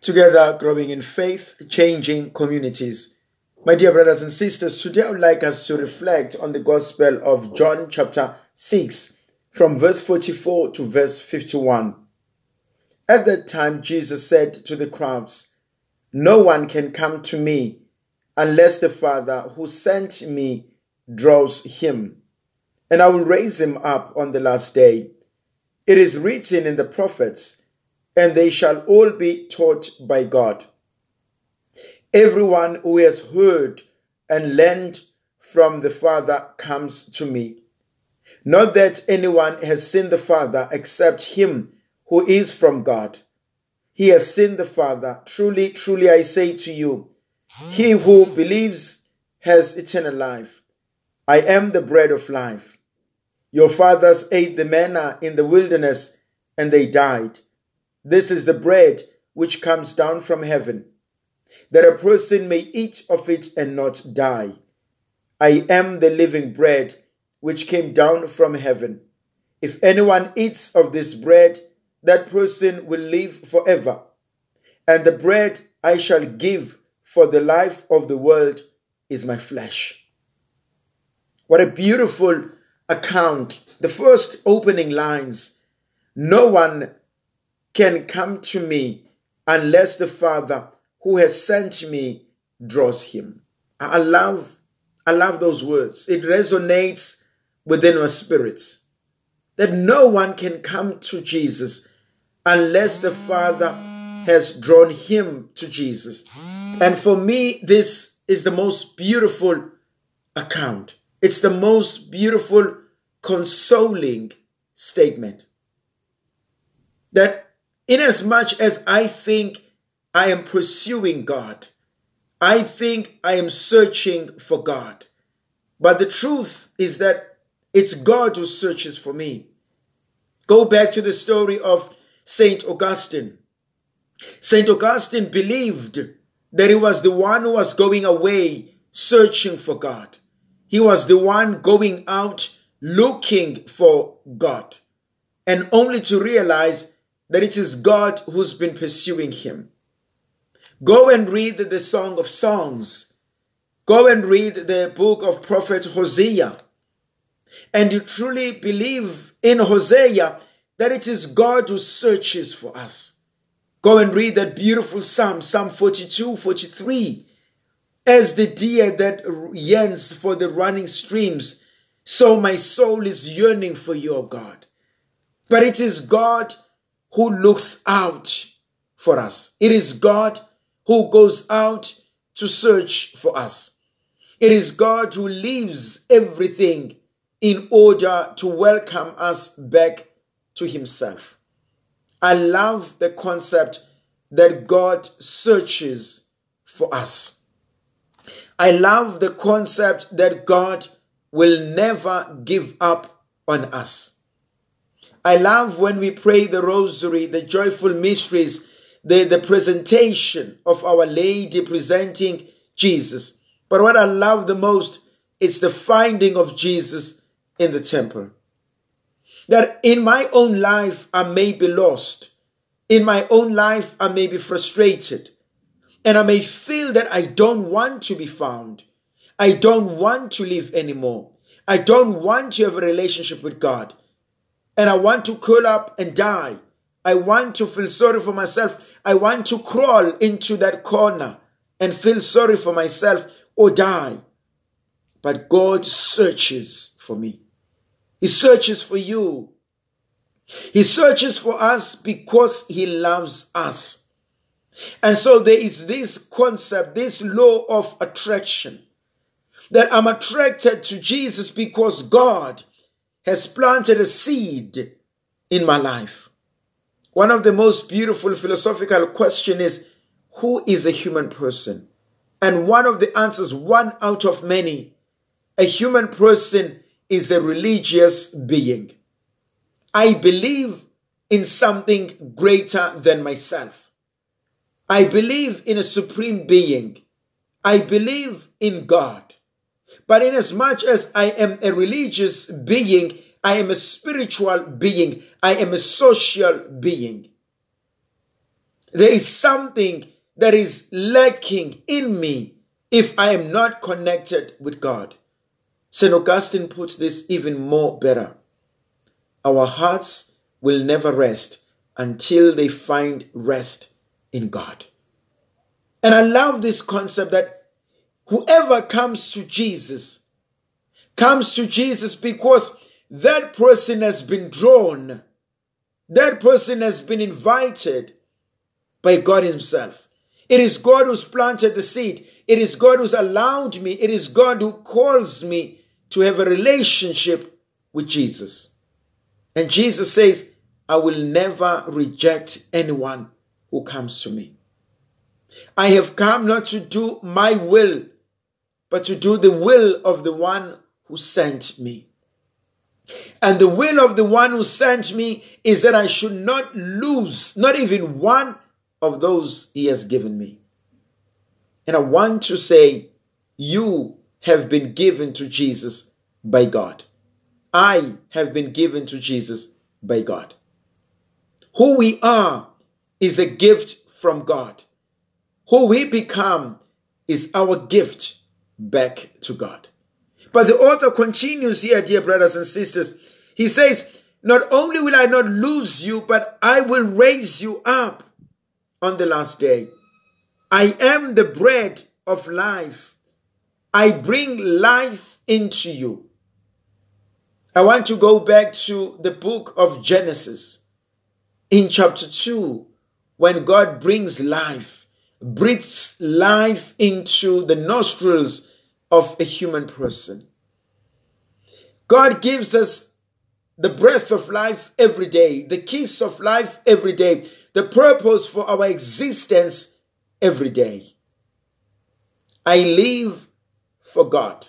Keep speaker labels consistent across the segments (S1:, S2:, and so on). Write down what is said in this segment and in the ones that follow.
S1: Together, growing in faith, changing communities. My dear brothers and sisters, today I would like us to reflect on the Gospel of John, chapter 6, from verse 44 to verse 51. At that time, Jesus said to the crowds, No one can come to me unless the Father who sent me draws him, and I will raise him up on the last day. It is written in the prophets, and they shall all be taught by God. Everyone who has heard and learned from the Father comes to me. Not that anyone has seen the Father except him who is from God. He has seen the Father. Truly, truly, I say to you, he who believes has eternal life. I am the bread of life. Your fathers ate the manna in the wilderness and they died. This is the bread which comes down from heaven, that a person may eat of it and not die. I am the living bread which came down from heaven. If anyone eats of this bread, that person will live forever. And the bread I shall give for the life of the world is my flesh. What a beautiful account. The first opening lines No one can come to me unless the Father who has sent me draws him. I love, I love those words. It resonates within our spirits that no one can come to Jesus unless the Father has drawn him to Jesus. And for me, this is the most beautiful account. It's the most beautiful, consoling statement that Inasmuch as I think I am pursuing God, I think I am searching for God. But the truth is that it's God who searches for me. Go back to the story of St. Augustine. St. Augustine believed that he was the one who was going away searching for God. He was the one going out looking for God. And only to realize that it is God who's been pursuing him. Go and read the Song of Songs. Go and read the book of Prophet Hosea. And you truly believe in Hosea that it is God who searches for us. Go and read that beautiful Psalm, Psalm 42, 43. As the deer that yearns for the running streams, so my soul is yearning for your God. But it is God who looks out for us. It is God who goes out to search for us. It is God who leaves everything in order to welcome us back to Himself. I love the concept that God searches for us. I love the concept that God will never give up on us. I love when we pray the rosary, the joyful mysteries, the, the presentation of Our Lady presenting Jesus. But what I love the most is the finding of Jesus in the temple. That in my own life, I may be lost. In my own life, I may be frustrated. And I may feel that I don't want to be found. I don't want to live anymore. I don't want to have a relationship with God and I want to curl up and die. I want to feel sorry for myself. I want to crawl into that corner and feel sorry for myself or die. But God searches for me. He searches for you. He searches for us because He loves us. And so there is this concept, this law of attraction that I'm attracted to Jesus because God has planted a seed in my life. One of the most beautiful philosophical questions is who is a human person? And one of the answers, one out of many, a human person is a religious being. I believe in something greater than myself. I believe in a supreme being. I believe in God. But inasmuch as much as I am a religious being, I am a spiritual being, I am a social being. There is something that is lacking in me if I am not connected with God. St. Augustine puts this even more better. Our hearts will never rest until they find rest in God. And I love this concept that whoever comes to Jesus comes to Jesus because that person has been drawn, that person has been invited by God Himself. It is God who's planted the seed. It is God who's allowed me. It is God who calls me to have a relationship with Jesus. And Jesus says, I will never reject anyone who comes to me. I have come not to do my will, but to do the will of the one who sent me. And the will of the one who sent me is that I should not lose, not even one of those he has given me. And I want to say, you have been given to Jesus by God. I have been given to Jesus by God. Who we are is a gift from God. Who we become is our gift back to God. But the author continues here, dear brothers and sisters. He says, Not only will I not lose you, but I will raise you up on the last day. I am the bread of life. I bring life into you. I want to go back to the book of Genesis in chapter 2 when God brings life, breathes life into the nostrils of a human person. God gives us the breath of life every day, the kiss of life every day, the purpose for our existence every day. I live for God.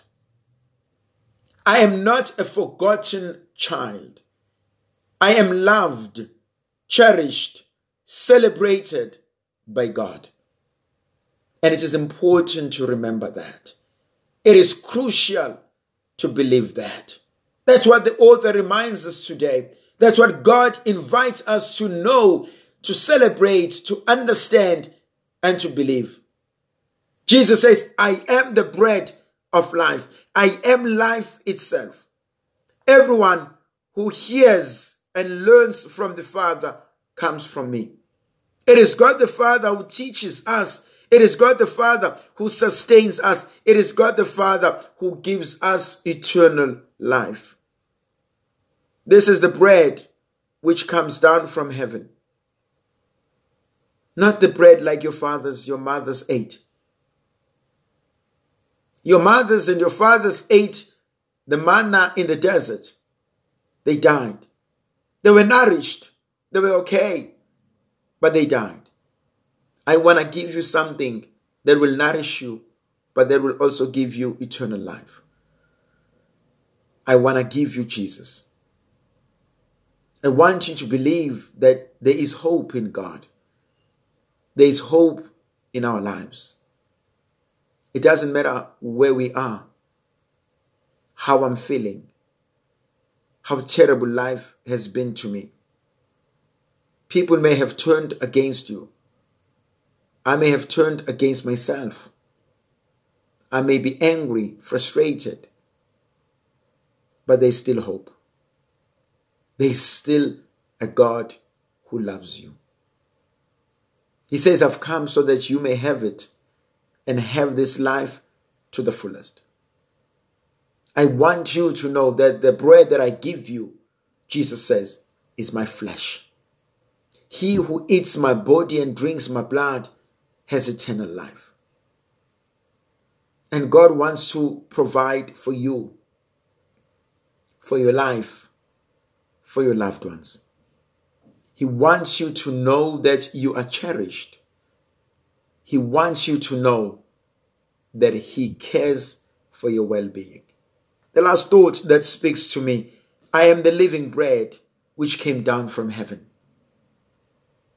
S1: I am not a forgotten child. I am loved, cherished, celebrated by God. And it is important to remember that. It is crucial to believe that. That's what the author reminds us today. That's what God invites us to know, to celebrate, to understand, and to believe. Jesus says, I am the bread of life. I am life itself. Everyone who hears and learns from the Father comes from me. It is God the Father who teaches us. It is God the Father who sustains us. It is God the Father who gives us eternal life. This is the bread which comes down from heaven. Not the bread like your fathers, your mothers ate. Your mothers and your fathers ate the manna in the desert. They died. They were nourished. They were okay, but they died. I want to give you something that will nourish you, but that will also give you eternal life. I want to give you Jesus. I want you to believe that there is hope in God. There is hope in our lives. It doesn't matter where we are, how I'm feeling, how terrible life has been to me. People may have turned against you. I may have turned against myself. I may be angry, frustrated, but there's still hope. There's still a God who loves you. He says, I've come so that you may have it and have this life to the fullest. I want you to know that the bread that I give you, Jesus says, is my flesh. He who eats my body and drinks my blood has eternal life. And God wants to provide for you, for your life, for your loved ones. He wants you to know that you are cherished. He wants you to know that He cares for your well being. The last thought that speaks to me I am the living bread which came down from heaven.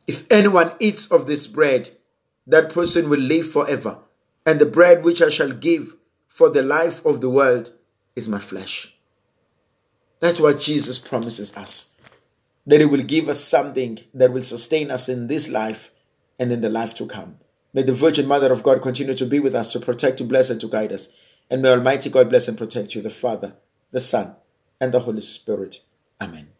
S1: If anyone eats of this bread, that person will live forever. And the bread which I shall give for the life of the world is my flesh. That's what Jesus promises us that He will give us something that will sustain us in this life and in the life to come. May the Virgin Mother of God continue to be with us, to protect, to bless, and to guide us. And may Almighty God bless and protect you, the Father, the Son, and the Holy Spirit. Amen.